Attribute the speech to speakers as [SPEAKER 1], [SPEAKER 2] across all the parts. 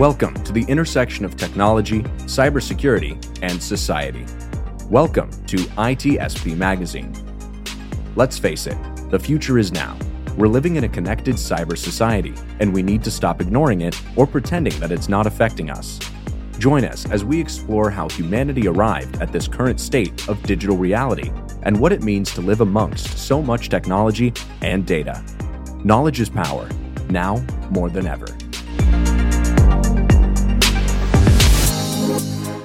[SPEAKER 1] Welcome to the intersection of technology, cybersecurity, and society. Welcome to ITSP Magazine. Let's face it, the future is now. We're living in a connected cyber society, and we need to stop ignoring it or pretending that it's not affecting us. Join us as we explore how humanity arrived at this current state of digital reality and what it means to live amongst so much technology and data. Knowledge is power, now more than ever.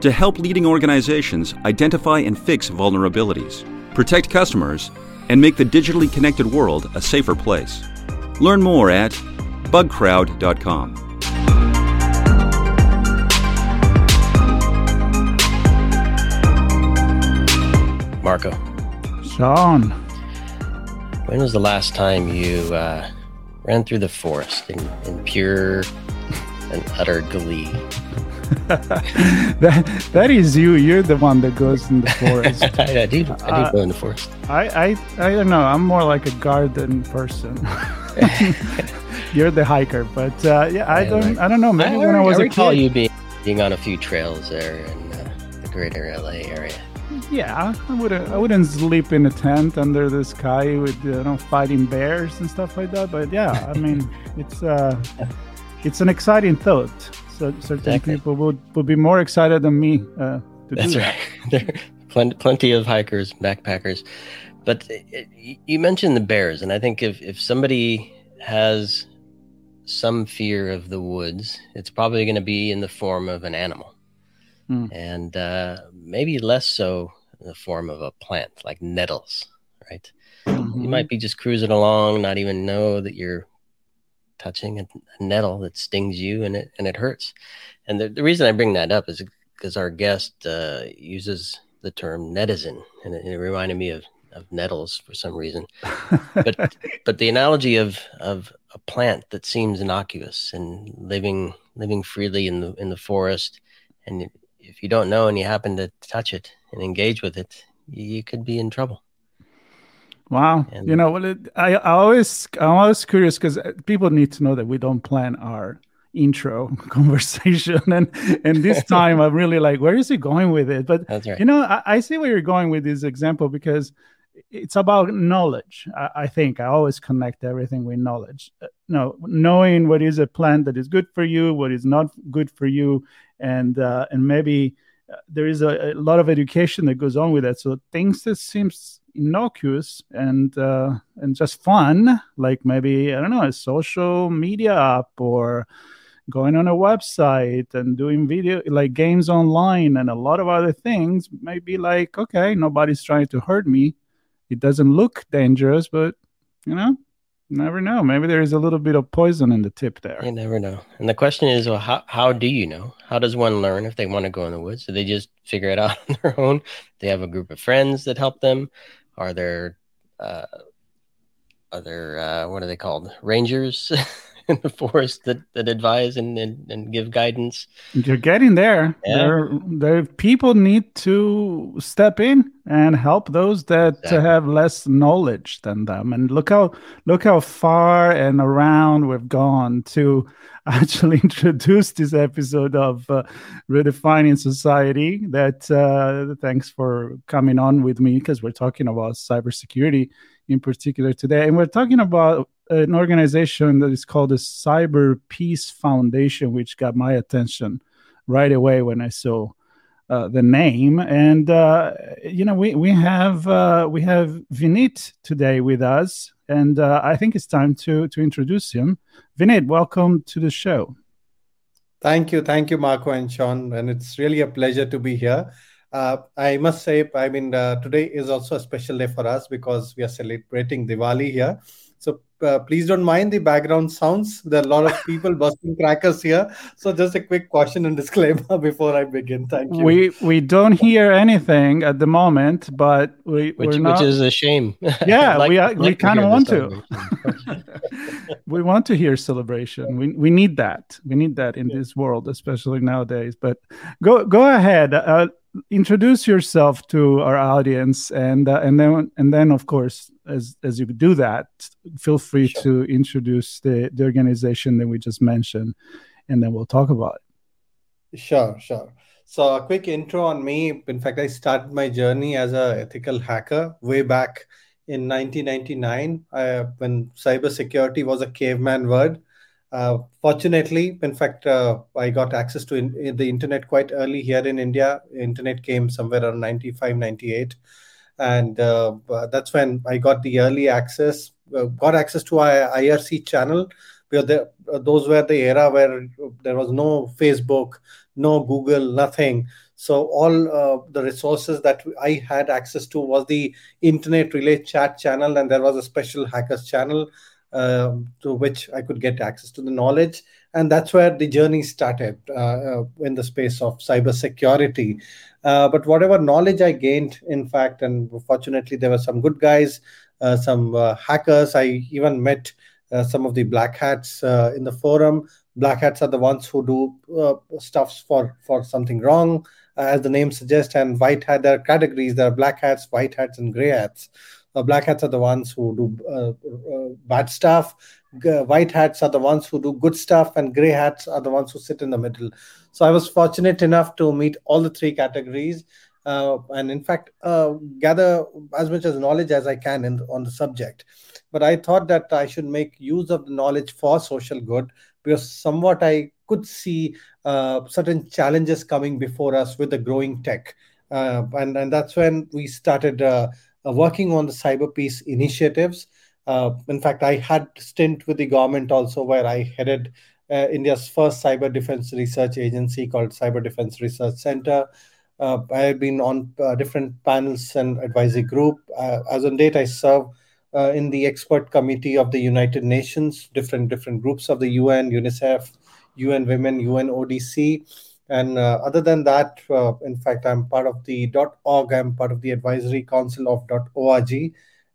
[SPEAKER 2] to help leading organizations identify and fix vulnerabilities, protect customers, and make the digitally connected world a safer place. Learn more at bugcrowd.com.
[SPEAKER 3] Marco,
[SPEAKER 4] Sean,
[SPEAKER 3] when was the last time you uh, ran through the forest in, in pure and utter glee?
[SPEAKER 4] that that is you. You're the one that goes in the forest.
[SPEAKER 3] I, I do. I do
[SPEAKER 4] Uh,
[SPEAKER 3] go in the forest.
[SPEAKER 4] I, I I don't know. I'm more like a garden person. You're the hiker, but uh, yeah, I
[SPEAKER 3] Yeah,
[SPEAKER 4] don't.
[SPEAKER 3] like-
[SPEAKER 4] I don't know. Maybe when I was a
[SPEAKER 3] recall
[SPEAKER 4] kid.
[SPEAKER 3] you being being on a few trails there in uh, the greater LA area.
[SPEAKER 4] Yeah, I wouldn't. I wouldn't sleep in a tent under the sky with you know fighting bears and stuff like that. But yeah, I mean, it's uh, it's an exciting thought. So certain
[SPEAKER 3] Exactly.
[SPEAKER 4] people would would be more excited than me uh, to
[SPEAKER 3] That's
[SPEAKER 4] do
[SPEAKER 3] right. there are plenty, plenty of hikers, backpackers. But it, it- you mentioned the bears, and I think if, if somebody has some fear of the woods, it's probably going to be in the form of an animal.
[SPEAKER 4] Hmm.
[SPEAKER 3] And uh, maybe less so in the form of a plant like nettles, right?
[SPEAKER 4] that.
[SPEAKER 3] You might be just cruising along, not even know that you're touching a, a nettle that stings you and it and it hurts. And the, the reason I bring that up is because our guest uh, uses the term netizen, and it, it reminded me of, of nettles for some reason. But but the analogy of of a plant that seems innocuous and living living freely in the in the forest, and if you don't know and you happen to touch it and engage with it, you could be in trouble.
[SPEAKER 4] Wow.
[SPEAKER 3] And-
[SPEAKER 4] you know, well, it, I, I always, I'm always curious because people need to know that we don't plan our intro conversation, and and this time I'm really like, where is he going with it? But
[SPEAKER 3] That's right.
[SPEAKER 4] you know, I, I see where you're going with this example because it's about knowledge. I, I think I always connect everything with knowledge. Uh, no, knowing what is a plant that is good for you, what is not good for you, and uh, and maybe uh, there is a, a lot of education that goes on with that. So things that seems innocuous and uh, and just fun, like maybe I don't know, a social media app or going on a website and doing video like games online and a lot of other things maybe like okay nobody's trying to hurt me it doesn't look dangerous but you know never know maybe there is a little bit of poison in the tip there
[SPEAKER 3] You never know. And the question is, well, how, how do you know? How does one learn if they want to go in the woods? Do they just figure it out on their own? They have a group of friends that help them. Are there, uh, uh, what are they called? Rangers in the forest that, that advise and, and, and give guidance.
[SPEAKER 4] You're getting there.
[SPEAKER 3] Yeah.
[SPEAKER 4] There, there. People need to step in and help those that
[SPEAKER 3] Exactly.
[SPEAKER 4] have less knowledge than them. And look how look how far and around we've gone to actually introduce this episode of uh, redefining society. That uh, thanks for coming on with me because we're talking about cybersecurity in particular today, and we're talking about an organization that is called the Cyber Peace Foundation, which got my attention right away when I saw uh, the name. And uh, you know, we we have uh, we have Vineet today with us, and uh, I think it's time to to introduce him. Vineet, welcome to the show.
[SPEAKER 5] Thank you, thank you, Marco and Sean, and it's really a pleasure to be here. Uh, I must say, I mean, uh, today is also a special day for us because we are celebrating Diwali here. So uh, please don't mind the background sounds. There are a lot of people busting crackers here. So just a quick question and disclaimer before I begin. Thank you.
[SPEAKER 4] We we don't hear anything at the moment, but we
[SPEAKER 3] which,
[SPEAKER 4] not...
[SPEAKER 3] which is a shame.
[SPEAKER 4] Yeah, like, we like we kind of want to. we want to hear celebration. We we need that. We need that in this world, especially nowadays. But go go ahead. Uh, introduce yourself to our audience and uh, and then and then of course as as you do that feel free sure. to introduce the the organization that we just mentioned and then we'll talk about
[SPEAKER 5] it. Sure sure. So a quick intro on me. In fact i started my journey as a ethical hacker way back in 1999 uh, when cybersecurity was a caveman word uh, fortunately, in fact, uh, I got access to in, in the internet quite early here in India. Internet came somewhere around 95, 98. And uh, that's when I got the early access, uh, got access to our IRC channel. There, uh, those were the era where there was no Facebook, no Google, nothing. So all the resources that I had access to was the internet relay chat channel, and there was a special hackers channel Um, to which I could get access to the knowledge. And that's where the journey started uh, uh, in the space of cybersecurity. Uh, but whatever knowledge I gained, in fact, and fortunately, there were some good guys, uh, some uh, hackers. I even met uh, some of the black hats in the forum. Black hats are the ones who do stuffs for, for something wrong, as the name suggests, and white hat, there are categories. There are black hats, white hats, and gray hats. Uh, black hats are the ones who do uh, uh, bad stuff. white hats are the ones who do good stuff, and gray hats are the ones who sit in the middle. So I was fortunate enough to meet all the three categories. Uh, and in fact uh, gather as much as knowledge as I can in, on the subject. But I thought that I should make use of the knowledge for social good because somewhat I could see uh, certain challenges coming before us with the growing tech. and, and that's when we started working on the cyber peace initiatives. Uh, in fact, I had stint with the government also where I headed uh, India's first cyber defense research agency called Cyber Defense Research Center. Uh, I have been on uh, different panels and advisory group. Uh, as on date, I serve in the expert committee of the United Nations, different different groups of the UN, UNICEF, UN Women, UN ODC, and uh, other than that, uh, in fact, I'm part of the .org. I'm part of the advisory council of .org,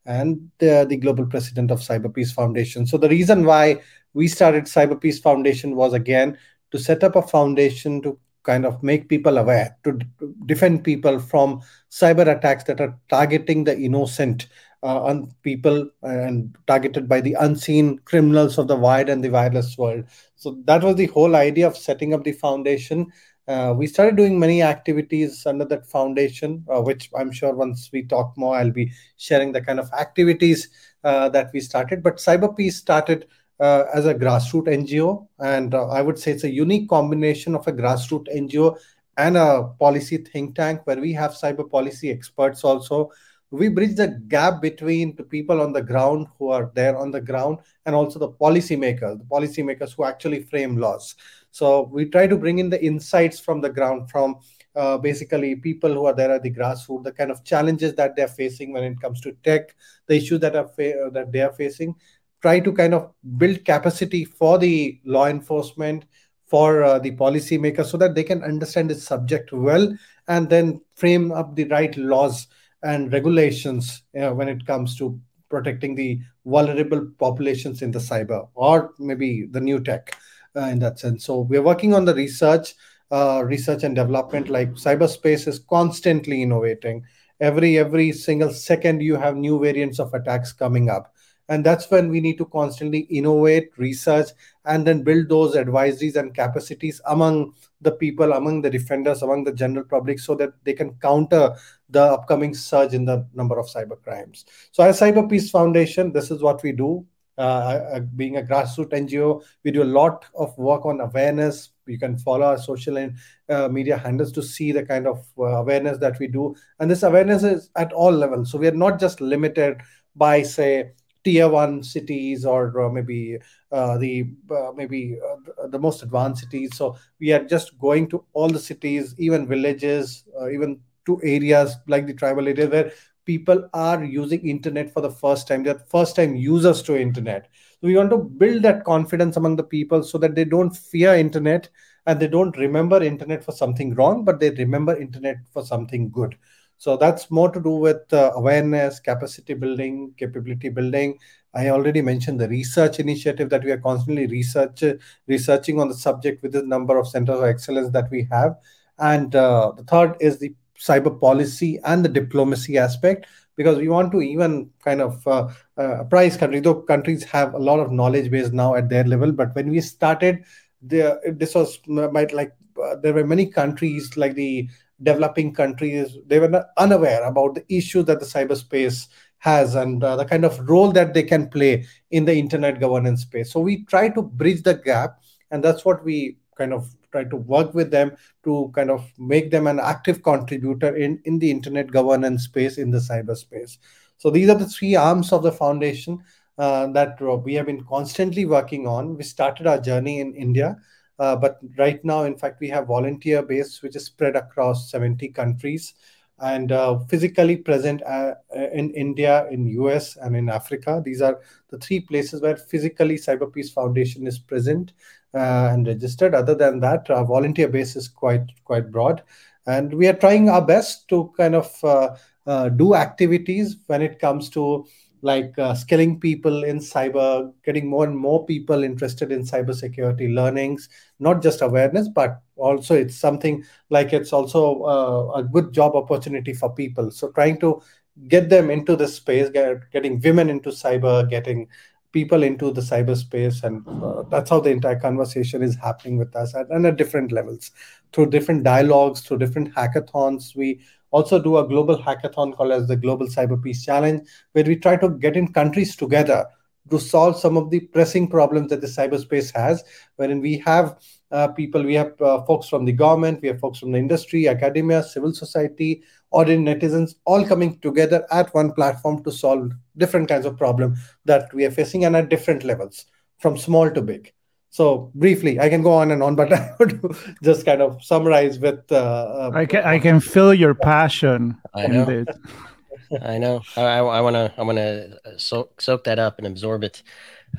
[SPEAKER 5] and the, the global president of Cyber Peace Foundation. So the reason why we started Cyber Peace Foundation was again to set up a foundation to kind of make people aware, to defend people from cyber attacks that are targeting the innocent uh, on people and targeted by the unseen criminals of the wired and the wireless world. So that was the whole idea of setting up the foundation. Uh, we started doing many activities under that foundation, uh, which I'm sure once we talk more, I'll be sharing the kind of activities uh, that we started. But CyberPeace started uh, as a grassroots NGO, and uh, I would say it's a unique combination of a grassroots NGO and a policy think tank where we have cyber policy experts also we bridge the gap between the people on the ground who are there on the ground and also the policymakers, the policymakers who actually frame laws. So we try to bring in the insights from the ground, from uh, basically people who are there at the grassroots, the kind of challenges that they're facing when it comes to tech, the issues that are fa- that they are facing. Try to kind of build capacity for the law enforcement, for uh, the policymakers, so that they can understand the subject well and then frame up the right laws and regulations you know, when it comes to protecting the vulnerable populations in the cyber or maybe the new tech uh, in that sense. So we're working on the research, uh, research and development. Like cyberspace is constantly innovating. Every every single second, you have new variants of attacks coming up and that's when we need to constantly innovate research and then build those advisories and capacities among the people among the defenders among the general public so that they can counter the upcoming surge in the number of cyber crimes. So as cyber peace foundation this is what we do. Uh, being a grassroots ngo we do a lot of work on awareness. You can follow our social and uh, media handles to see the kind of uh, awareness that we do. And this awareness is at all levels. So we are not just limited by say tier one cities or uh, maybe uh, the uh, maybe uh, the most advanced cities. So we are just going to all the cities even villages uh, even to areas like the tribal area where people are using internet for the first time. They're first time users to internet. So we want to build that confidence among the people so that they don't fear internet and they don't remember internet for something wrong but they remember internet for something good so that's more to do with uh, awareness capacity building capability building. I already mentioned the research initiative that we are constantly research researching on the subject with the number of centers of excellence that we have. And uh, the third is the cyber policy and the diplomacy aspect because we want to even kind of uh, uh, countries though countries have a lot of knowledge base now at their level but when we started the this was might like uh, there were many countries like the developing countries they were unaware about the issues that the cyberspace has and uh, the kind of role that they can play in the internet governance space so we try to bridge the gap and that's what we kind of try to work with them to kind of make them an active contributor in, in the internet governance space in the cyberspace. So these are the three arms of the foundation uh, that uh, we have been constantly working on. We started our journey in India, but right now, in fact, we have volunteer base which is spread across 70 countries and uh, physically present uh, in India, in US, and in Africa. These are the three places where physically Cyber Peace Foundation is present uh, and registered. Other than that, our volunteer base is quite quite broad, and we are trying our best to kind of uh, uh, do activities when it comes to like uh, skilling people in cyber, getting more and more people interested in cybersecurity learnings, not just awareness, but also it's something like it's also uh, a good job opportunity for people. So trying to get them into this space, get, getting women into cyber, getting people into the cyberspace and uh, that's how the entire conversation is happening with us at, and at different levels through different dialogues through different hackathons we also do a global hackathon called as the global cyber peace challenge where we try to get in countries together to solve some of the pressing problems that the cyberspace has wherein we have uh, people we have uh, folks from the government we have folks from the industry academia civil society ordinary netizens all coming together at one platform to solve different kinds of problem that we are facing and at different levels from small to big so briefly i can go on and on but i would just kind of summarize with uh, uh,
[SPEAKER 4] i can i can feel your passion
[SPEAKER 3] i know. i know. I, I want to i want to soak, soak that up and absorb it.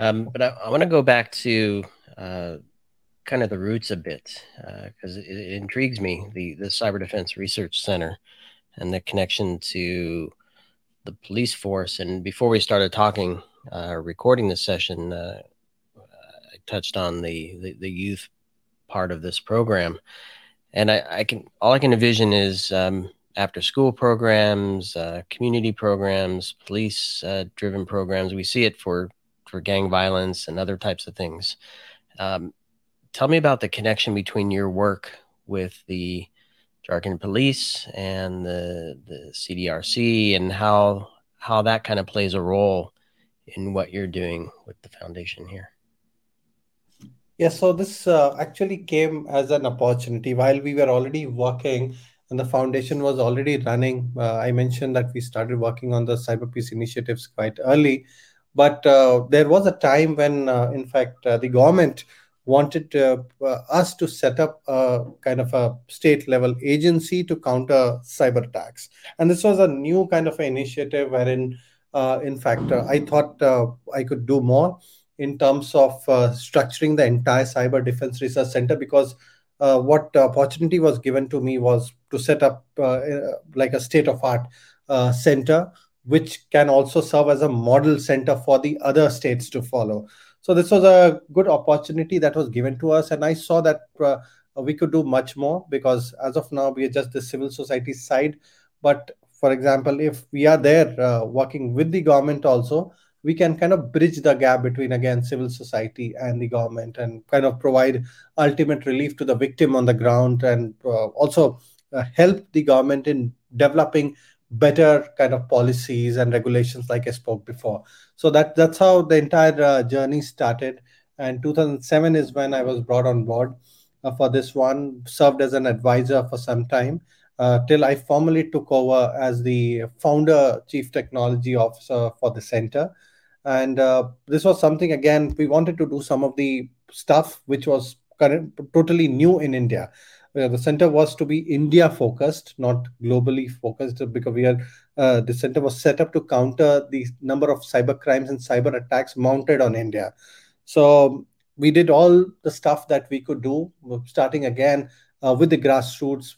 [SPEAKER 3] Um, but i, I want to go back to uh, kind of the roots a bit because uh, it, it, intrigues me the the cyber defense research center and the connection to the police force. And before we started talking, uh, recording this session, uh, I touched on the, the, the youth part of this program, and I, I, can all I can envision is um, after school programs, uh, community programs, police uh, driven programs. We see it for for gang violence and other types of things. Um, tell me about the connection between your work with the Jharkhand Police and the the CDRC and how how that kind of plays a role in what you're doing with the foundation here.
[SPEAKER 5] Yeah, so this uh, actually came as an opportunity while we were already working and the foundation was already running. Uh, I mentioned that we started working on the cyber peace initiatives quite early, but uh, there was a time when, uh, in fact, uh, the government wanted uh, us to set up a kind of a state level agency to counter cyber attacks. And this was a new kind of initiative wherein, in fact, I thought I could do more in terms of uh, structuring the entire Cyber Defense Research Center because uh, what opportunity was given to me was to set up like a state of art center which can also serve as a model center for the other states to follow so this was a good opportunity that was given to us, and I saw that uh, we could do much more because as of now we are just the civil society side. But for example, if we are there uh, working with the government also, we can kind of bridge the gap between again civil society and the government and kind of provide ultimate relief to the victim on the ground and uh, also uh, help the government in developing better kind of policies and regulations like i spoke before. So that that's how the entire uh, journey started. And 2007 is when i was brought on board uh, for this one served as an advisor for some time uh, till i formally took over as the founder chief technology officer for the center and uh, this was something again we wanted to do some of the stuff which was current, totally new in india uh, the center was to be India focused, not globally focused, because we are uh, the center was set up to counter the number of cyber crimes and cyber attacks mounted on India. So we did all the stuff that we could do, starting again uh, with the grassroots,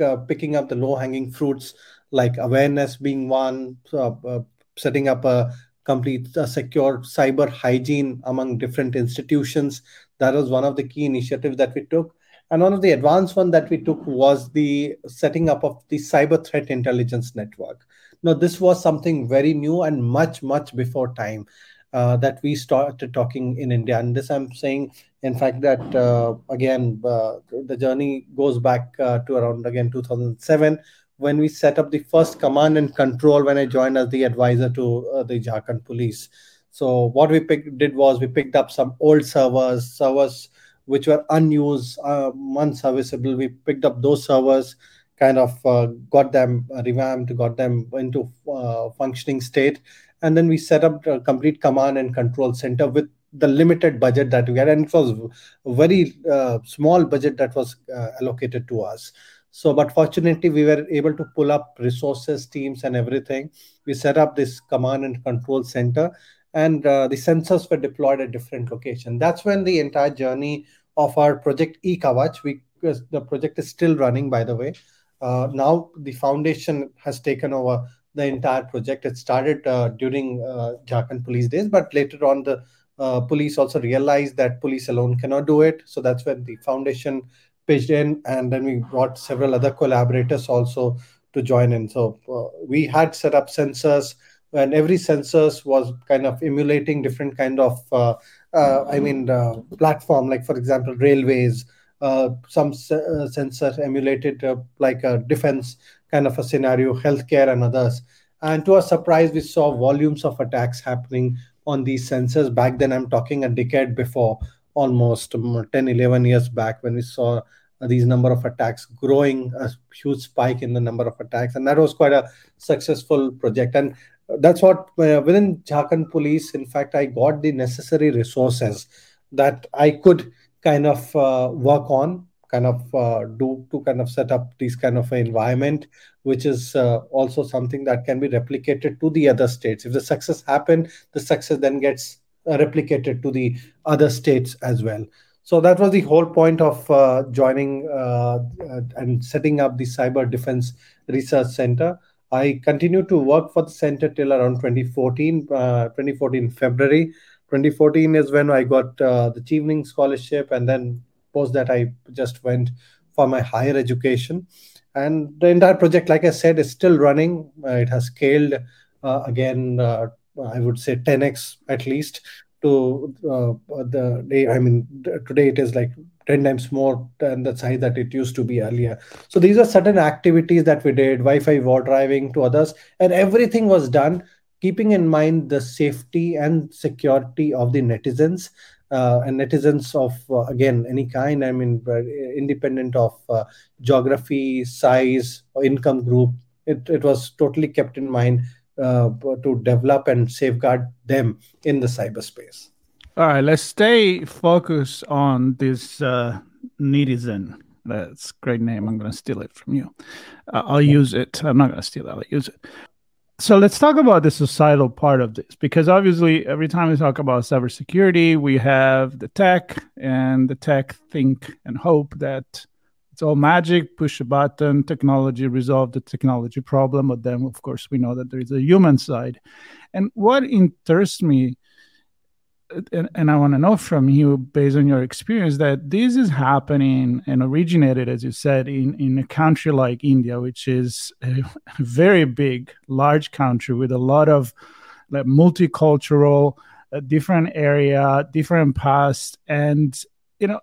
[SPEAKER 5] uh, picking up the low hanging fruits like awareness being one, uh, setting up a complete secure cyber hygiene among different institutions. That was one of the key initiatives that we took. And one of the advanced one that we took was the setting up of the cyber threat intelligence network. Now, this was something very new and much, much before time uh, that we started talking in India. And this I'm saying, in fact, that uh, again, uh, the journey goes back uh, to around again 2007 when we set up the first command and control when I joined as the advisor to uh, the Jharkhand police. So what we picked, did was we picked up some old servers, servers which were unused, uh, unserviceable. We picked up those servers, kind of uh, got them revamped, got them into uh, functioning state, and then we set up a complete command and control center with the limited budget that we had, and it was a very uh, small budget that was uh, allocated to us. So, but fortunately, we were able to pull up resources, teams, and everything. We set up this command and control center, and uh, the sensors were deployed at different locations. That's when the entire journey of our project eKavach, we the project is still running, by the way. Uh, now the foundation has taken over the entire project. It started uh, during uh, Jharkhand police days, but later on the uh, police also realized that police alone cannot do it. So that's when the foundation pitched in, and then we brought several other collaborators also to join in. So uh, we had set up sensors, and every sensors was kind of emulating different kind of, uh, uh, I mean, uh, platform. Like for example, railways. Uh, some uh, sensor emulated like a defense kind of a scenario, healthcare and others. And to our surprise, we saw volumes of attacks happening on these sensors. Back then, I'm talking a decade before, almost um, 10, 11 years back, when we saw these number of attacks growing a huge spike in the number of attacks and that was quite a successful project. And that's what uh, within Jharkhand police in fact i got the necessary resources that i could kind of uh, work on kind of uh, do to kind of set up this kind of environment which is uh, also something that can be replicated to the other states. If the success happened the success then gets uh, replicated to the other states as well so that was the whole point of uh, joining uh, and setting up the Cyber Defense Research Center. I continued to work for the center till around 2014, uh, 2014 February. 2014 is when I got uh, the Chevening Scholarship, and then post that I just went for my higher education. And the entire project, like I said, is still running. Uh, it has scaled uh, again, I would say 10x at least to uh, the day i mean today it is like 10 times more than the size that it used to be earlier. So these are certain activities that we did wi-fi war driving to others and everything was done keeping in mind the safety and security of the netizens uh, and netizens of uh, again any kind i mean uh, independent of uh, geography size or income group it, it was totally kept in mind to develop and safeguard them in the cyberspace.
[SPEAKER 4] All right, let's stay focused on this uh, netizen. That's great name. I'm going to steal it from you. Uh, I'll use it. I'm not going to steal it. I'll use it. So let's talk about the societal part of this, because obviously, every time we talk about cybersecurity, we have the tech, and the tech think and hope that it's all magic, push a button, technology resolve the technology problem. But then, of course, we know that there is a human side. And what interests me, and, and I want to know from you, based on your experience, that this is happening and originated, as you said, in, in a country like India, which is a very big, large country with a lot of like multicultural, uh, different area, different past, and you know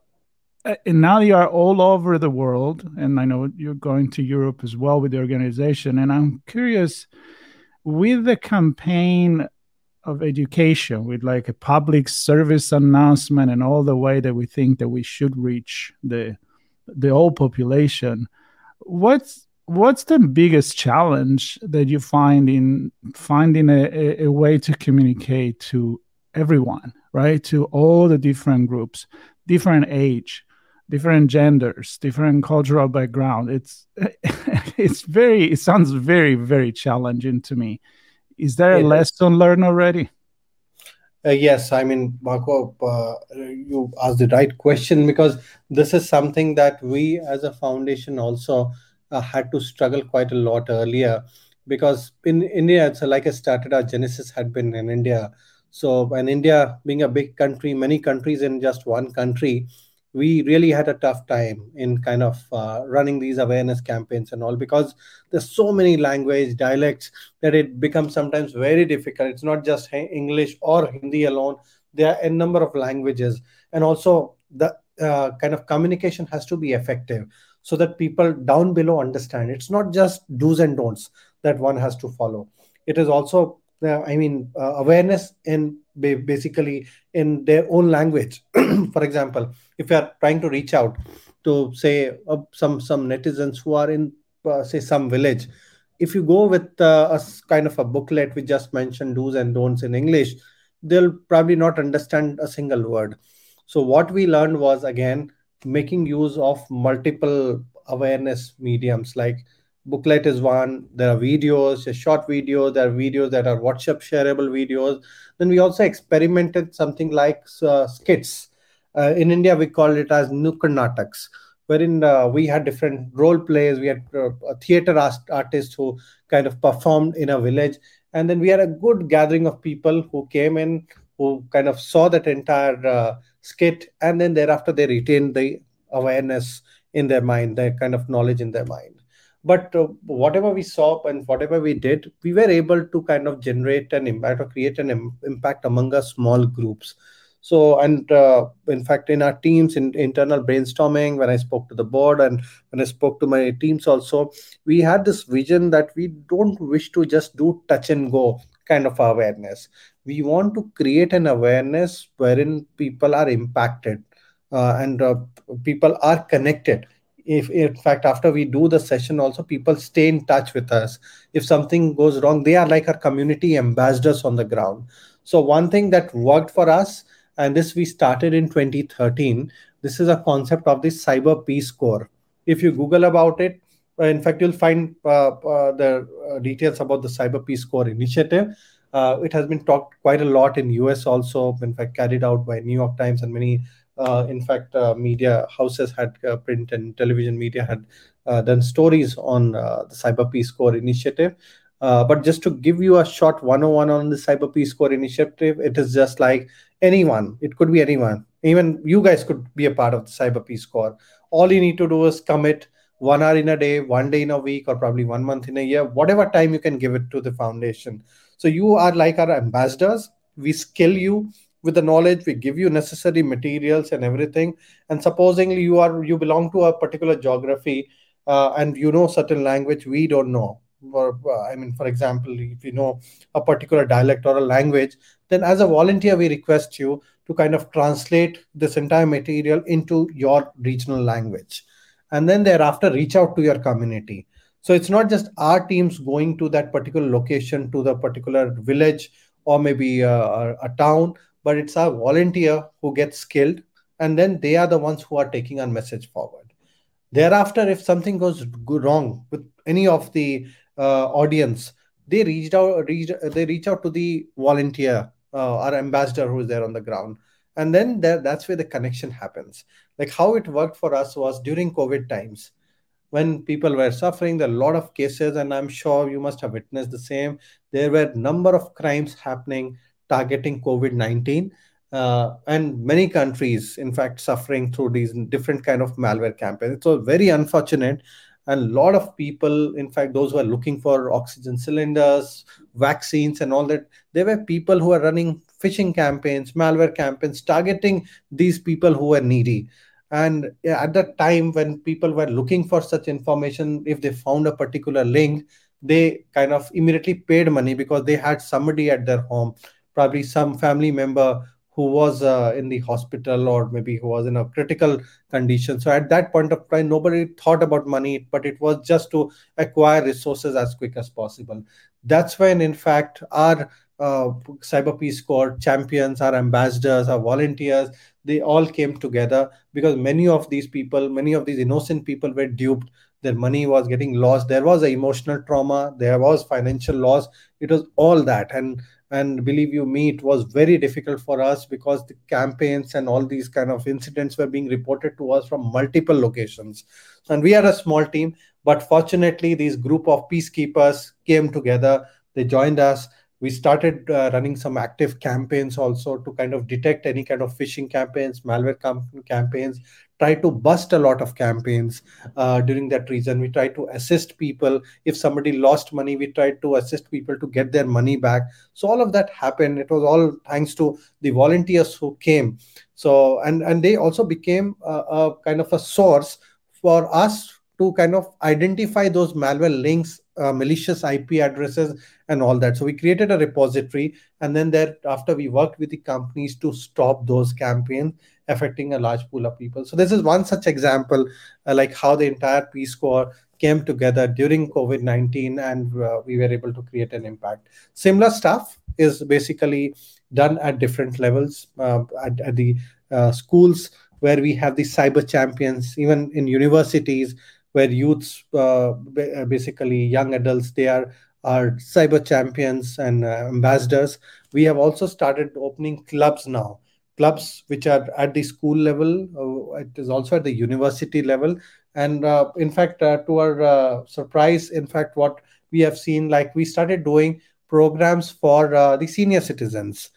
[SPEAKER 4] Uh, now you are all over the world and i know you're going to europe as well with the organization and i'm curious with the campaign of education with like a public service announcement and all the way that we think that we should reach the the whole population what's what's the biggest challenge that you find in finding a, a, a way to communicate to everyone right? To all the different groups different age different genders, different cultural background. It's it's very it sounds very very challenging to me. Is there a it lesson is. learned already?
[SPEAKER 5] Uh, yes, I mean, Marco, uh, you asked the right question because this is something that we as a foundation also uh, had to struggle quite a lot earlier because in India, it's like I started, our genesis had been in India. So, and India being a big country, many countries in just one country, we really had a tough time in kind of uh, running these awareness campaigns and all because there's so many language dialects that it becomes sometimes very difficult. It's not just english or hindi alone. There are a number of languages. And also the uh, kind of communication has to be effective so that people down below understand. It's not just do's and don'ts that one has to follow. It is also uh, i mean uh, awareness in basically in their own language. For example if you are trying to reach out to say uh, some some netizens who are in uh, say some village if you go with uh, a kind of a booklet we just mentioned do's and don'ts in english they'll probably not understand a single word. So what we learned was again making use of multiple awareness mediums like booklet is one. There are videos a short video. There are videos that are whatsapp shareable videos. Then we also experimented something like uh, skits. Uh, in india we call it as nukkad wherein uh, we had different role plays. We had uh, theater art- artists who kind of performed in a village. And then we had a good gathering of people who came in who kind of saw that entire uh, skit. And then thereafter they retained the awareness in their mind their kind of knowledge in their mind but uh, whatever we saw and whatever we did we were able to kind of generate an impact or create an Im- impact among our small groups. So and uh, in fact in our teams in internal brainstorming when i spoke to the board and when i spoke to my teams also we had this vision that we don't wish to just do touch and go kind of awareness. We want to create an awareness wherein people are impacted uh, and uh, people are connected if in fact after we do the session also people stay in touch with us. If something goes wrong they are like our community ambassadors on the ground. So one thing that worked for us and this we started in 2013 this is a concept of the cyber peace corps. If you google about it uh, in fact you'll find uh, uh, the uh, details about the cyber peace corps initiative. Uh, it has been talked quite a lot in us also in fact carried out by new york times and many in fact, uh, media houses had uh, print and television media had done stories on the Cyber Peace Corps initiative. but just to give you a short 101 on the Cyber Peace Corps initiative, it is just like anyone. It could be anyone. Even you guys could be a part of the Cyber Peace Corps. All you need to do is commit one hour in a day, one day in a week, or probably one month in a year, whatever time you can give it to the foundation. So you are like our ambassadors. We skill you with the knowledge we give you necessary materials and everything. And supposingly you are you belong to a particular geography uh, and you know certain language we don't know. Or, uh, i mean for example if you know a particular dialect or a language then as a volunteer we request you to kind of translate this entire material into your regional language. And then thereafter reach out to your community. So it's not just our teams going to that particular location to the particular village or maybe uh, a, a town but it's our volunteer who gets skilled and then they are the ones who are taking our message forward. Thereafter if something goes wrong with any of the uh, audience they reached out reach, they reach out to the volunteer uh, our ambassador who is there on the ground. And then there, that's where the connection happens. Like how it worked for us was during covid times when people were suffering a lot of cases and i'm sure you must have witnessed the same there were number of crimes happening targeting COVID 19. Uh, and many countries, in fact, suffering through these different kind of malware campaigns. So very unfortunate. And a lot of people, in fact, those who are looking for oxygen cylinders, vaccines, and all that, there were people who are running phishing campaigns, malware campaigns, targeting these people who are needy. And at that time, when people were looking for such information, if they found a particular link, they kind of immediately paid money because they had somebody at their home probably some family member who was uh, in the hospital or maybe who was in a critical condition. So at that point of time, nobody thought about money, but it was just to acquire resources as quick as possible. That's when, in fact, our uh, Cyber Peace Corps champions, our ambassadors, our volunteers, they all came together because many of these people many of these innocent people were duped. Their money was getting lost. There was emotional trauma. There was financial loss. It was all that. And and believe you me it was very difficult for us because the campaigns and all these kind of incidents were being reported to us from multiple locations. And we are a small team but fortunately these group of peacekeepers came together. They joined us we started uh, running some active campaigns also to kind of detect any kind of phishing campaigns malware campaigns. Try to bust a lot of campaigns uh, during that reason. We try to assist people. If somebody lost money we tried to assist people to get their money back. So all of that happened. It was all thanks to the volunteers who came. So and and they also became a, a kind of a source for us to kind of identify those malware links uh, malicious ip addresses and all that. So we created a repository and then there after we worked with the companies to stop those campaigns affecting a large pool of people. So this is one such example uh, like how the entire peace corps came together during covid-19 and uh, we were able to create an impact. Similar stuff is basically done at different levels uh, at, at, the uh, schools where we have the cyber champions even in universities where youths uh, basically young adults they are are cyber champions and uh, ambassadors. We have also started opening clubs now, clubs which are at the school level. Uh, it is also at the university level. And uh, in fact, uh, to our uh, surprise, in fact, what we have seen, like we started doing programs for uh, the senior citizens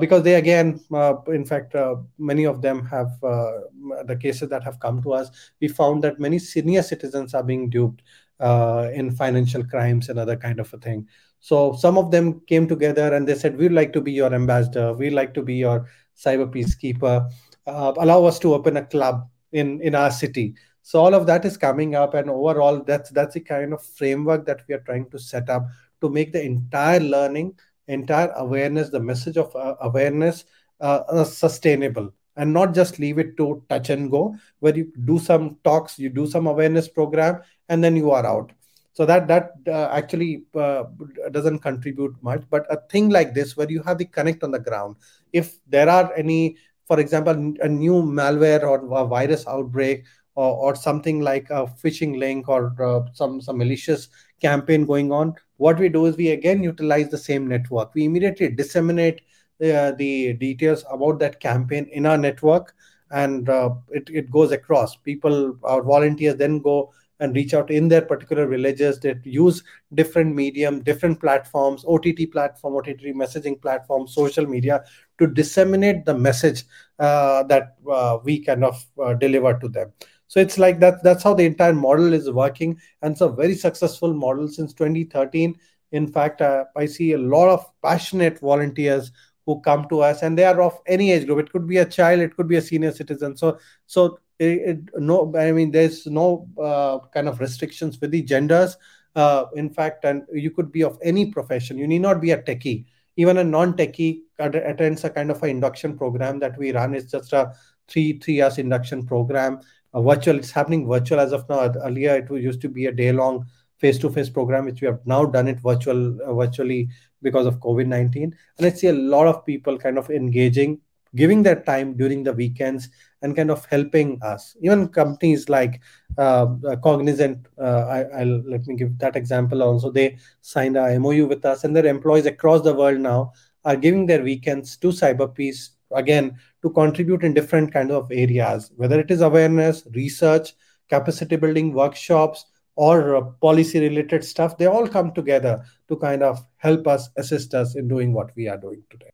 [SPEAKER 5] because they, again, in fact, many of them have the cases that have come to us. We found that many senior citizens are being duped uh, in financial crimes and other kind of a thing. So some of them came together and they said, "We'd like to be your ambassador. We'd like to be your cyber peacekeeper. Uh, allow us to open a club in in our city." So all of that is coming up, and overall, that's that's the kind of framework that we are trying to set up to make the entire learning, entire awareness, the message of uh, awareness, uh, uh sustainable and not just leave it to touch and go where you do some talks you do some awareness program and then you are out. So that that uh, actually uh, doesn't contribute much but a thing like this where you have the connect on the ground. If there are any for example a new malware or virus outbreak or, or something like a phishing link or uh, some some malicious campaign going on. What we do is we again utilize the same network. We immediately disseminate uh, the details about that campaign in our network and uh, it, it goes across. People our volunteers then go and reach out in their particular villages that use different medium different platforms ott platform ott messaging platform social media to disseminate the message uh, that uh, we kind of uh, deliver to them so it's like that that's how the entire model is working. And it's a very successful model since 2013 in fact uh, i see a lot of passionate volunteers who come to us and they are of any age group. It could be a child it could be a senior citizen. So so it, it, no i mean there's no uh, kind of restrictions with the genders. Uh, in fact and you could be of any profession. You need not be a techie. Even a non-techie attends a kind of an induction program that we run. It's just a three three years induction program virtual it's happening virtual as of now earlier it used to be a day long face-to-face program which we have now done it virtual uh, virtually because of COVID 19. And I see a lot of people kind of engaging, giving their time during the weekends and kind of helping us. Even companies like uh, Cognizant, uh, I, will let me give that example also. They signed a MOU with us, and their employees across the world now are giving their weekends to CyberPeace again to contribute in different kind of areas, whether it is awareness, research, capacity building workshops, or uh, policy related stuff they all come together to kind of help us assist us in doing what we are doing today.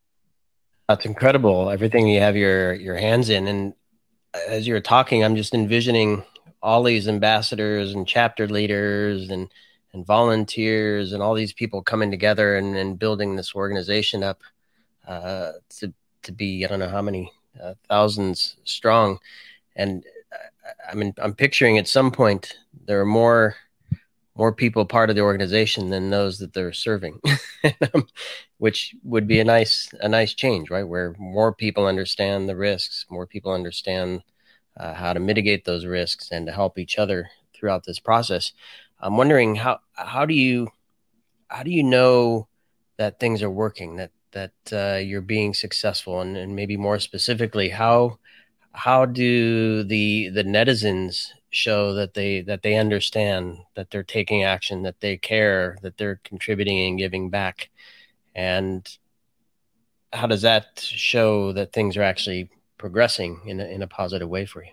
[SPEAKER 3] That's incredible everything you have your your hands in. And as you're talking i'm just envisioning all these ambassadors and chapter leaders and and volunteers and all these people coming together and, and building this organization up uh, to to be I don't know how many uh, thousands strong, and I mean, I'm picturing at some point there are more more people part of the organization than those that they're serving, which would be a nice a nice change, right? Where more people understand the risks, more people understand uh, how to mitigate those risks, and to help each other throughout this process. I'm wondering how how do you how do you know that things are working that that uh, you're being successful, and, and maybe more specifically, how how do the the netizens show that they that they understand that they're taking action that they care that they're contributing and giving back? And how does that show that things are actually progressing in a, in a positive way for you?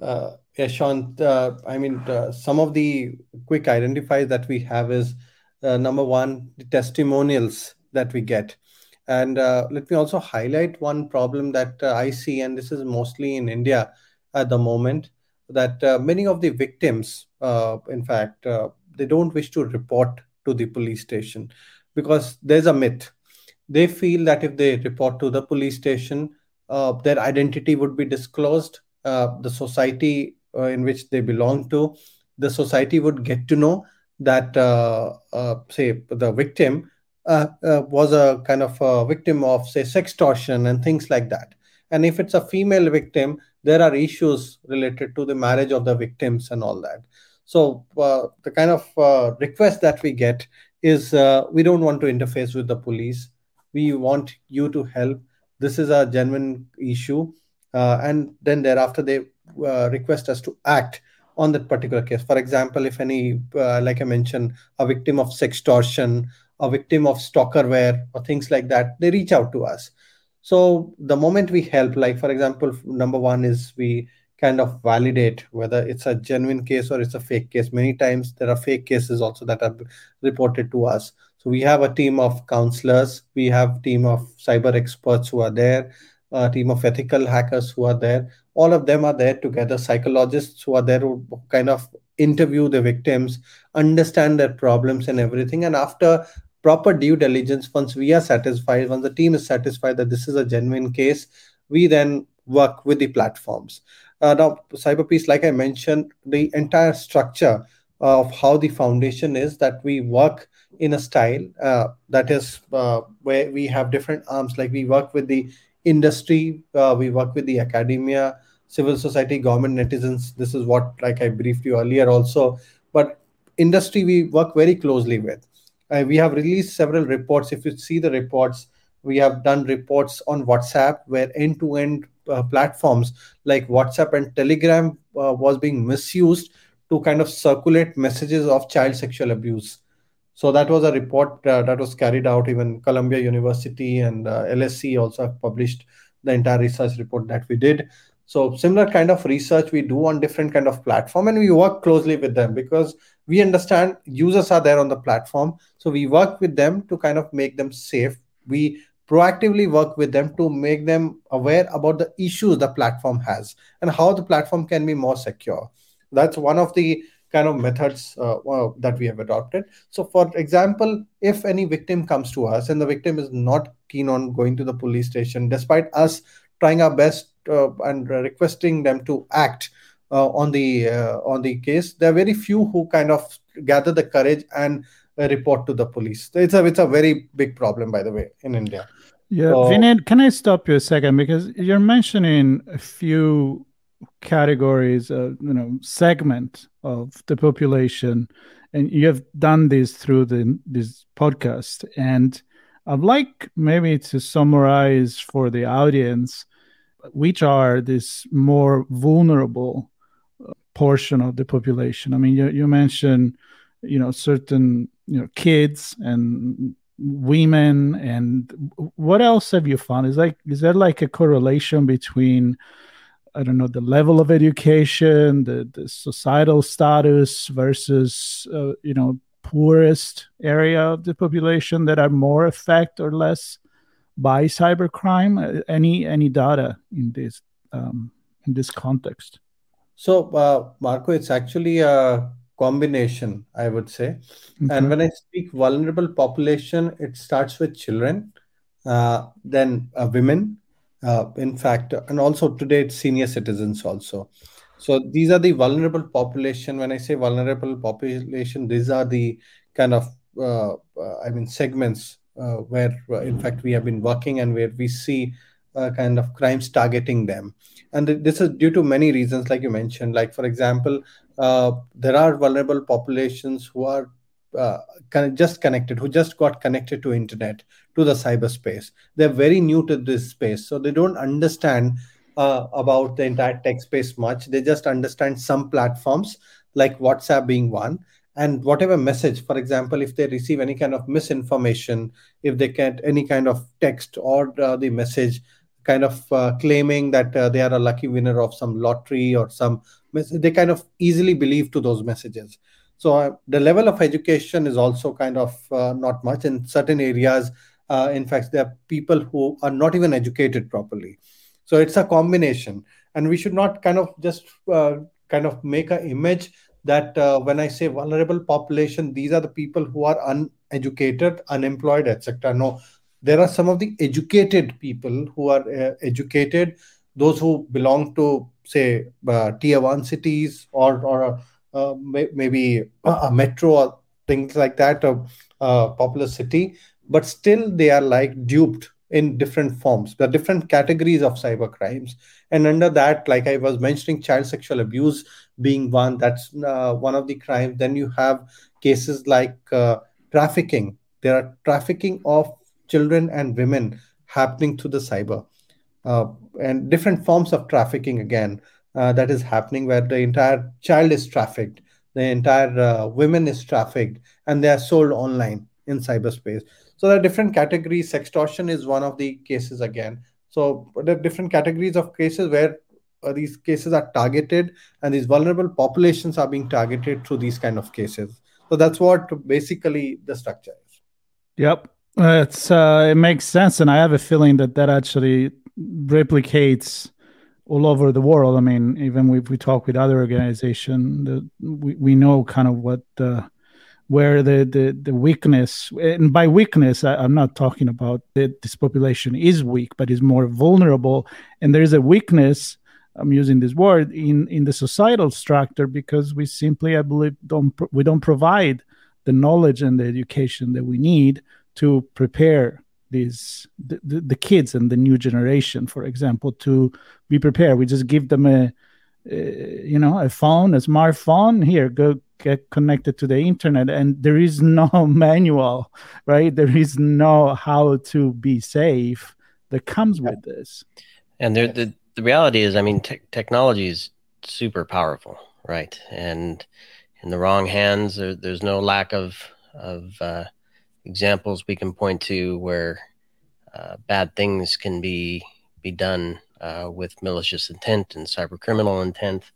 [SPEAKER 5] Uh, yeah sean uh, i mean uh, some of the quick identifiers that we have is number one the testimonials that we get and uh, let me also highlight one problem that uh, i see and this is mostly in india at the moment that uh, many of the victims, uh, in fact, uh, they don't wish to report to the police station because there's a myth. They feel that if they report to the police station, uh, their identity would be disclosed. Uh, the society uh, in which they belong to, the society would get to know that, say, the victim was a kind of a victim of, say, sextortion and things like that. And if it's a female victim, there are issues related to the marriage of the victims and all that. So uh, the kind of uh, request that we get is uh, we don't want to interface with the police. We want you to help. This is a genuine issue. Uh, and then thereafter they uh, request us to act on that particular case for example if any uh, like i mentioned a victim of sex sextortion a victim of stalkerware or things like that they reach out to us so the moment we help, like for example, number one is we kind of validate whether it's a genuine case or it's a fake case. Many times there are fake cases also that are reported to us. So we have a team of counselors, we have team of cyber experts who are there, a team of ethical hackers who are there. All of them are there together, psychologists who are there who kind of interview the victims, understand their problems and everything. And after proper due diligence once we are satisfied once the team is satisfied that this is a genuine case we then work with the platforms. Uh, now cyberpeace like i mentioned the entire structure of how the foundation is that we work in a style uh, that is uh, where we have different arms. Like we work with the industry uh, we work with the academia civil society government netizens this is what like i briefed you earlier also but industry we work very closely with uh, we have released several reports. If you see the reports, we have done reports on WhatsApp where end-to-end uh, platforms like WhatsApp and Telegram uh, was being misused to kind of circulate messages of child sexual abuse. So that was a report uh, that was carried out. Even Columbia University and uh, LSE also have published the entire research report that we did. So similar kind of research we do on different kind of platform, and we work closely with them because we understand users are there on the platform so we work with them to kind of make them safe we proactively work with them to make them aware about the issues the platform has and how the platform can be more secure that's one of the kind of methods uh, uh, that we have adopted. So for example if any victim comes to us and the victim is not keen on going to the police station despite us trying our best uh, and requesting them to act uh, on the uh, on the case there are very few who kind of gather the courage and uh, report to the police. It's a it's a very big problem by the way in india.
[SPEAKER 4] Yeah so, Vineet, can i stop you a second? Because you're mentioning a few categories of you know segment of the population and you have done this through the this podcast and i'd like maybe to summarize for the audience which are this more vulnerable uh, portion of the population. I mean, you, you mentioned, you know, certain, you know, kids and women and what else have you found? Is like, is there like a correlation between, I don't know, the level of education, the, the societal status versus, uh, you know, poorest area of the population that are more affected or less by cybercrime? Uh, any any data in this um, in this context?
[SPEAKER 5] So, uh, Marco, it's actually a combination, I would say. Okay. And when I speak vulnerable population, it starts with children, uh, then uh, women, in fact, and also today it's senior citizens also. So these are the vulnerable population. When I say vulnerable population, these are the kind of, uh, uh, I mean, segments where, in fact, we have been working and where we see kind of crimes targeting them and this is due to many reasons like you mentioned like for example uh, there are vulnerable populations who are uh, just connected, who just got connected to internet, to the cyberspace. They're very new to this space, so they don't understand uh, about the entire tech space much. They just understand some platforms like WhatsApp being one, and whatever message. For example, if they receive any kind of misinformation, if they get any kind of text or uh, the message kind of uh, claiming that uh, they are a lucky winner of some lottery or some they kind of easily believe to those messages so uh, the level of education is also kind of uh, not much in certain areas. Uh, in fact there are people who are not even educated properly. So it's a combination. And we should not kind of just kind of make an image that uh, when i say vulnerable population these are the people who are uneducated unemployed etc no there are some of the educated people who are uh, educated those who belong to say uh, tier one cities or or uh, may, maybe a metro or things like that a, a popular city but still they are like duped in different forms. There are different categories of cyber crimes. And under that like i was mentioning child sexual abuse being one that's uh, one of the crimes. Then you have cases like uh, trafficking. There are trafficking of children and women happening through the cyber. Uh, and different forms of trafficking again uh, that is happening where the entire child is trafficked the entire uh, women is trafficked and they are sold online in cyberspace. So there are different categories. Extortion is one of the cases again. So there are different categories of cases where uh, these cases are targeted and these vulnerable populations are being targeted through these kind of cases. So that's what basically the structure is.
[SPEAKER 4] Yep. It's uh, it makes sense and i have a feeling that that actually replicates all over the world. I mean, even if we talk with other organizations, we, we know kind of what uh, where the, the, the weakness, and by weakness, I, am not talking about that this population is weak, but is more vulnerable. And there is a weakness, I'm using this word, in, in the societal structure because we simply, I believe, don't we don't provide the knowledge and the education that we need to prepare these the, the, the, kids and the new generation for example to be prepared. We just give them a, a you know a phone a smartphone. Here go get connected to the internet. And there is no manual right? There is no how to be safe that comes with this.
[SPEAKER 3] And there, the, the reality is i mean te- technology is super powerful right? And in the wrong hands there, there's no lack of of uh, examples we can point to where uh, bad things can be be done uh, with malicious intent and cyber criminal intent,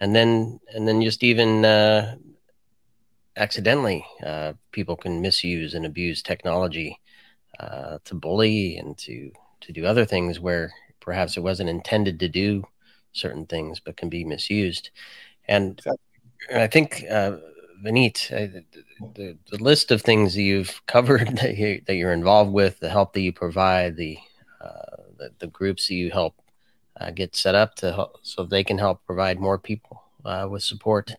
[SPEAKER 3] and then and then just even uh, accidentally, uh, people can misuse and abuse technology uh, to bully and to to do other things where perhaps it wasn't intended to do certain things, but can be misused. And, and I think Vineet, uh, the, the list of things that you've covered that, you, that you're involved with, the help that you provide, the uh, the, the, groups that you help uh, get set up to help, so they can help provide more people uh, with support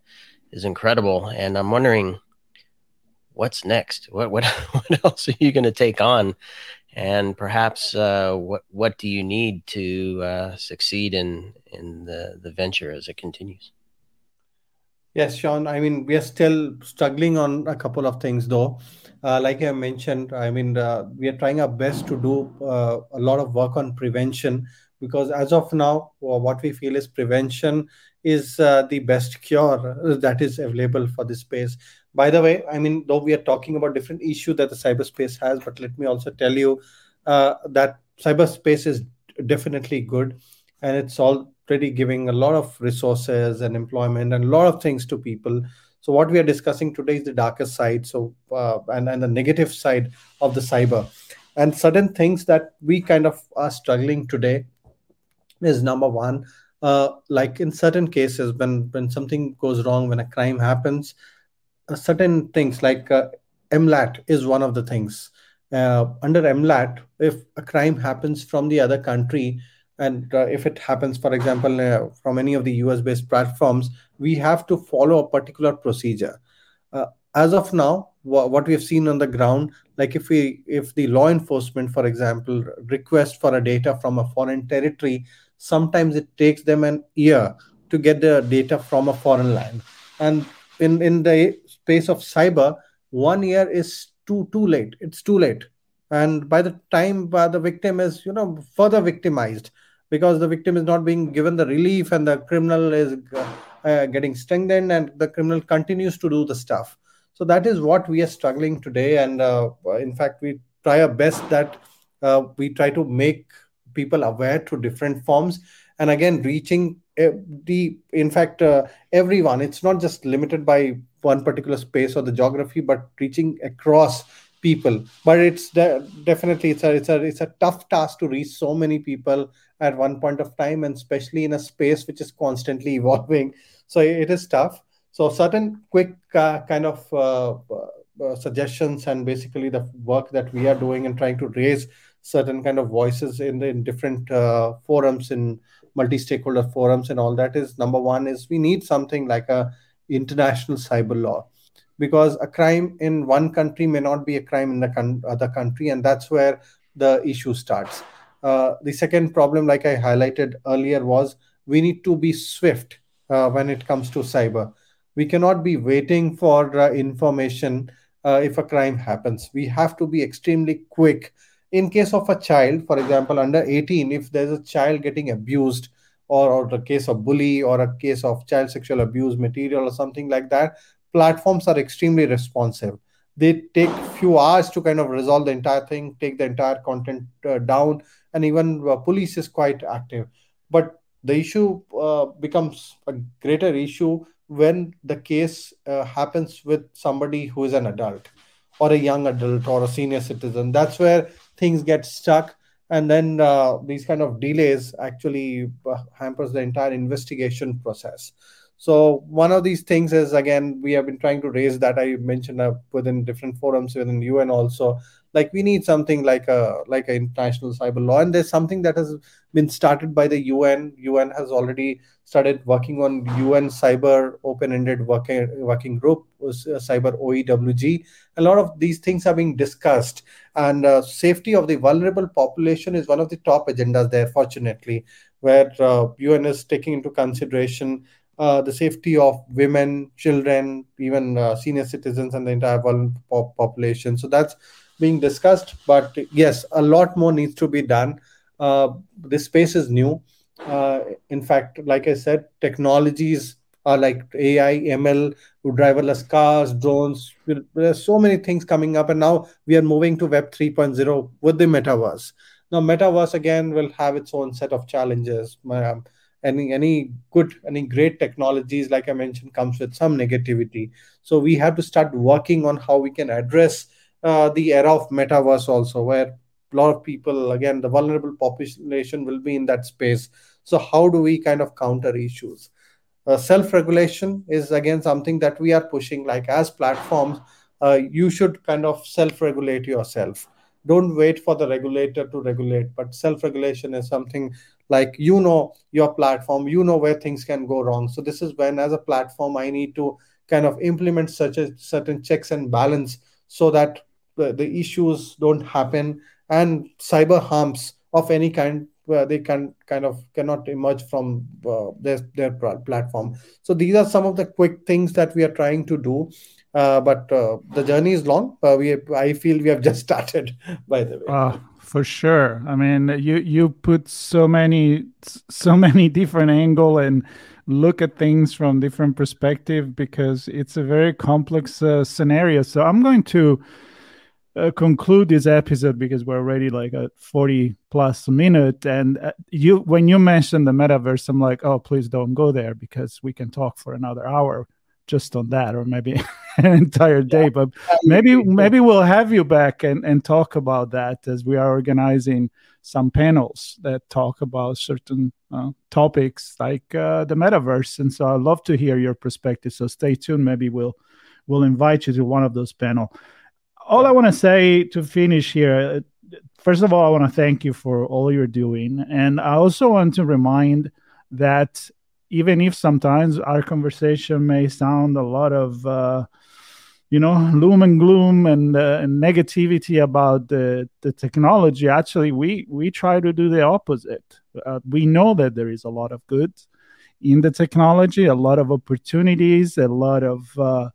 [SPEAKER 3] is incredible. And I'm wondering what's next. What what what else are you going to take on? And perhaps uh, what what do you need to uh, succeed in in the the venture as it continues?
[SPEAKER 5] Yes, Sean. I mean, we are still struggling on a couple of things, though. Uh, like I mentioned, I mean, uh, we are trying our best to do uh, a lot of work on prevention because, as of now, what we feel is prevention is uh, the best cure that is available for this space. By the way, I mean, though we are talking about different issue that the cyberspace has, but let me also tell you uh, that cyberspace is definitely good and it's all already giving a lot of resources and employment and a lot of things to people. So what we are discussing today is the darker side so uh, and, and the negative side of the cyber. And certain things that we kind of are struggling today is number one uh, like in certain cases when when something goes wrong when a crime happens uh, certain things like uh, mlat is one of the things. Uh, under mlat if a crime happens from the other country and uh, if it happens for example uh, from any of the us based platforms we have to follow a particular procedure. Uh, as of now wh- what we have seen on the ground like if we if the law enforcement for example request for a data from a foreign territory sometimes it takes them an year to get the data from a foreign land. And in in the space of cyber one year is too too late. It's too late. And by the time uh, the victim is you know further victimized because the victim is not being given the relief and the criminal is uh, getting strengthened and the criminal continues to do the stuff. So that is what we are struggling today and uh, in fact we try our best that uh, we try to make people aware to different forms and again reaching the in fact uh, everyone. It's not just limited by one particular space or the geography but reaching across people. But it's de- definitely it's a it's a it's a tough task to reach so many people at one point of time and especially in a space which is constantly evolving. So it is tough. So certain quick uh, kind of uh, uh, suggestions and basically the work that we are doing and trying to raise certain kind of voices in in different uh, forums in multi-stakeholder forums and all that is number one is we need something like a international cyber law because a crime in one country may not be a crime in the con- other country and that's where the issue starts. Uh, the second problem like i highlighted earlier was we need to be swift uh, when it comes to cyber. We cannot be waiting for uh, information uh, if a crime happens. We have to be extremely quick. In case of a child for example under 18 if there's a child getting abused or, or a case of bully or a case of child sexual abuse material or something like that platforms are extremely responsive. They take few hours to kind of resolve the entire thing take the entire content uh, down and even uh, police is quite active. But the issue uh, becomes a greater issue when the case uh, happens with somebody who is an adult or a young adult or a senior citizen. That's where things get stuck. And then uh, these kind of delays actually uh, hampers the entire investigation process so one of these things is again we have been trying to raise that i mentioned uh, within different forums within un also like we need something like a like an international cyber law. And there's something that has been started by the un un has already started working on un cyber open-ended working working group cyber oewg a lot of these things are being discussed. And uh, safety of the vulnerable population is one of the top agendas there fortunately where uh, un is taking into consideration uh, the safety of women, children, even uh, senior citizens, and the entire population. So that's being discussed. But yes, a lot more needs to be done. Uh, this space is new. Uh, in fact, like I said, technologies are like AI, ML, driverless cars, drones. There's so many things coming up, and now we are moving to Web 3.0 with the metaverse. Now, metaverse again will have its own set of challenges. Um, any any good any great technologies like i mentioned comes with some negativity. So we have to start working on how we can address uh, the era of metaverse also where a lot of people again the vulnerable population will be in that space. So how do we kind of counter issues? Uh, self regulation is again something that we are pushing like as platforms uh, you should kind of self regulate yourself don't wait for the regulator to regulate but self regulation is something like you know your platform you know where things can go wrong. So this is when as a platform i need to kind of implement such a certain checks and balance so that the, the issues don't happen and cyber harms of any kind where they can kind of cannot emerge from uh, their their platform. So these are some of the quick things that we are trying to do but uh, the journey is long. Uh, we i feel we have just started by the way.
[SPEAKER 4] Uh, for sure. I mean you you put so many so many different angle and look at things from different perspective because it's a very complex uh, scenario. So i'm going to uh, conclude this episode because we're already like at 40 plus minute. And uh, you when you mentioned the metaverse i'm like oh please don't go there because we can talk for another hour just on that or maybe an entire day yeah. but maybe maybe we'll have you back and, and talk about that as we are organizing some panels that talk about certain uh, topics like uh, the metaverse. And so i'd love to hear your perspective. So stay tuned. Maybe we'll we'll invite you to one of those panel. All i want to say to finish here first of all i want to thank you for all you're doing. And i also want to remind that even if sometimes our conversation may sound a lot of uh, you know loom and gloom and, uh, and, negativity about the, the technology actually we we try to do the opposite. Uh, we know that there is a lot of good in the technology a lot of opportunities a lot of uh,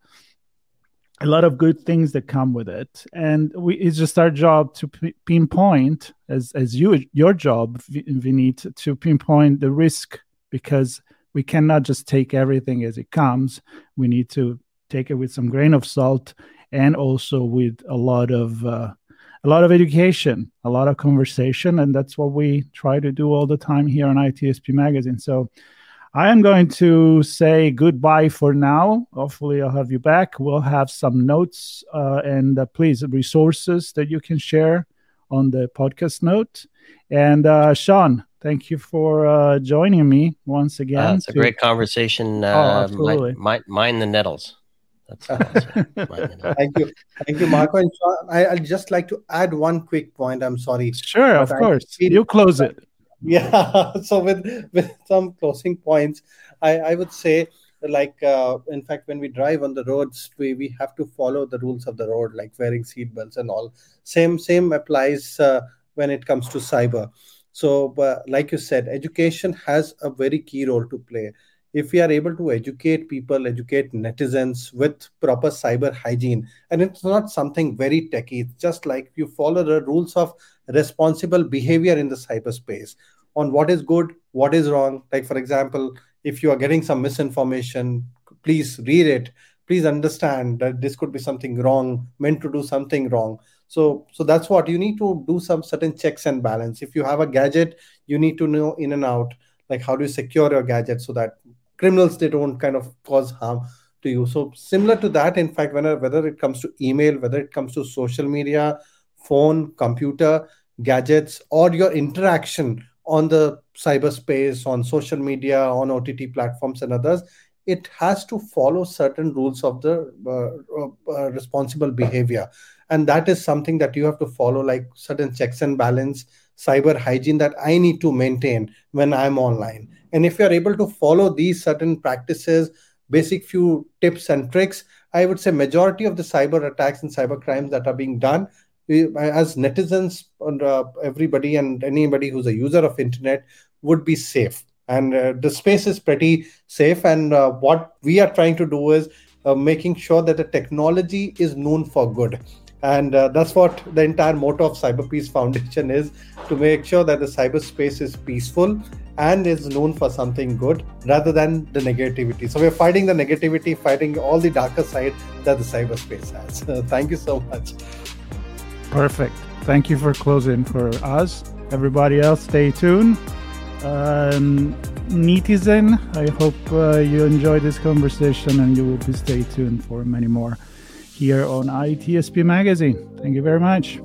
[SPEAKER 4] a lot of good things that come with it. And we, it's just our job to p- pinpoint as as you your job we need to pinpoint the risk because we cannot just take everything as it comes we need to take it with some grain of salt and also with a lot of uh, a lot of education a lot of conversation and that's what we try to do all the time here on itsp magazine so I am going to say goodbye for now. Hopefully, I'll have you back. We'll have some notes uh, and uh, please resources that you can share on the podcast note. And uh, Sean, thank you for uh, joining me once uh, again.
[SPEAKER 3] it's a to... great conversation.
[SPEAKER 4] oh, uh, absolutely.
[SPEAKER 3] Mind, mind, the nettles.
[SPEAKER 5] thank you, thank you, Marco. And Sean, I, would just like to add one quick point. I'm sorry.
[SPEAKER 4] Sure, of course. You close it
[SPEAKER 5] yeah so with with some closing points i i would say like uh, in fact when we drive on the roads we, we have to follow the rules of the road like wearing seat belts and all same same applies uh, when it comes to cyber so uh, like you said education has a very key role to play if we are able to educate people educate netizens with proper cyber hygiene and it's not something very techy it's just like you follow the rules of responsible behavior in the cyberspace on what is good, what is wrong. Like, for example, if you are getting some misinformation, please read it. Please understand that this could be something wrong, meant to do something wrong. So, so that's what you need to do some certain checks and balance. If you have a gadget, you need to know in and out, like how do you secure your gadget so that criminals they don't kind of cause harm to you. So similar to that, in fact, whether whether it comes to email, whether it comes to social media, phone, computer, gadgets, or your interaction on the cyberspace, on social media, on OTT platforms and others, it has to follow certain rules of the uh, uh, uh, responsible behavior. And that is something that you have to follow, like certain checks and balance, cyber hygiene that I need to maintain when I'm online. And if you're able to follow these certain practices, basic few tips and tricks, I would say majority of the cyber attacks and cyber crimes that are being done as netizens and uh, everybody and anybody who's a user of internet would be safe and uh, the space is pretty safe and uh, what we are trying to do is uh, making sure that the technology is known for good and uh, that's what the entire motto of cyberpeace foundation is to make sure that the cyberspace is peaceful and is known for something good rather than the negativity so we're fighting the negativity fighting all the darker side that the cyberspace has thank you so much
[SPEAKER 4] Perfect. Thank you for closing for us. Everybody else, stay tuned. Um, netizen, I hope uh, you enjoyed this conversation and you will be stay tuned for many more here on ITSP Magazine. Thank you very much.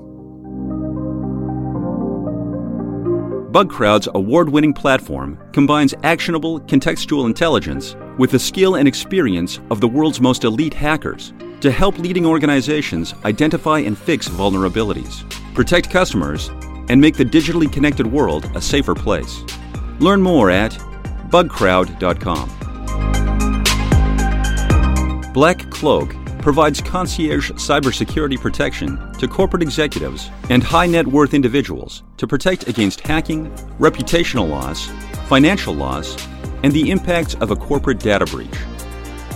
[SPEAKER 2] BugCrowd's award winning platform combines actionable contextual intelligence with the skill and experience of the world's most elite hackers to help leading organizations identify and fix vulnerabilities, protect customers, and make the digitally connected world a safer place. Learn more at bugcrowd.com. Black Cloak provides concierge cybersecurity protection to corporate executives and high net worth individuals to protect against hacking, reputational loss, financial loss, and the impacts of a corporate data breach.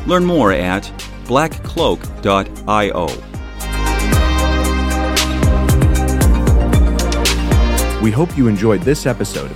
[SPEAKER 2] Learn more at blackcloak.io.
[SPEAKER 1] We hope you enjoyed this episode.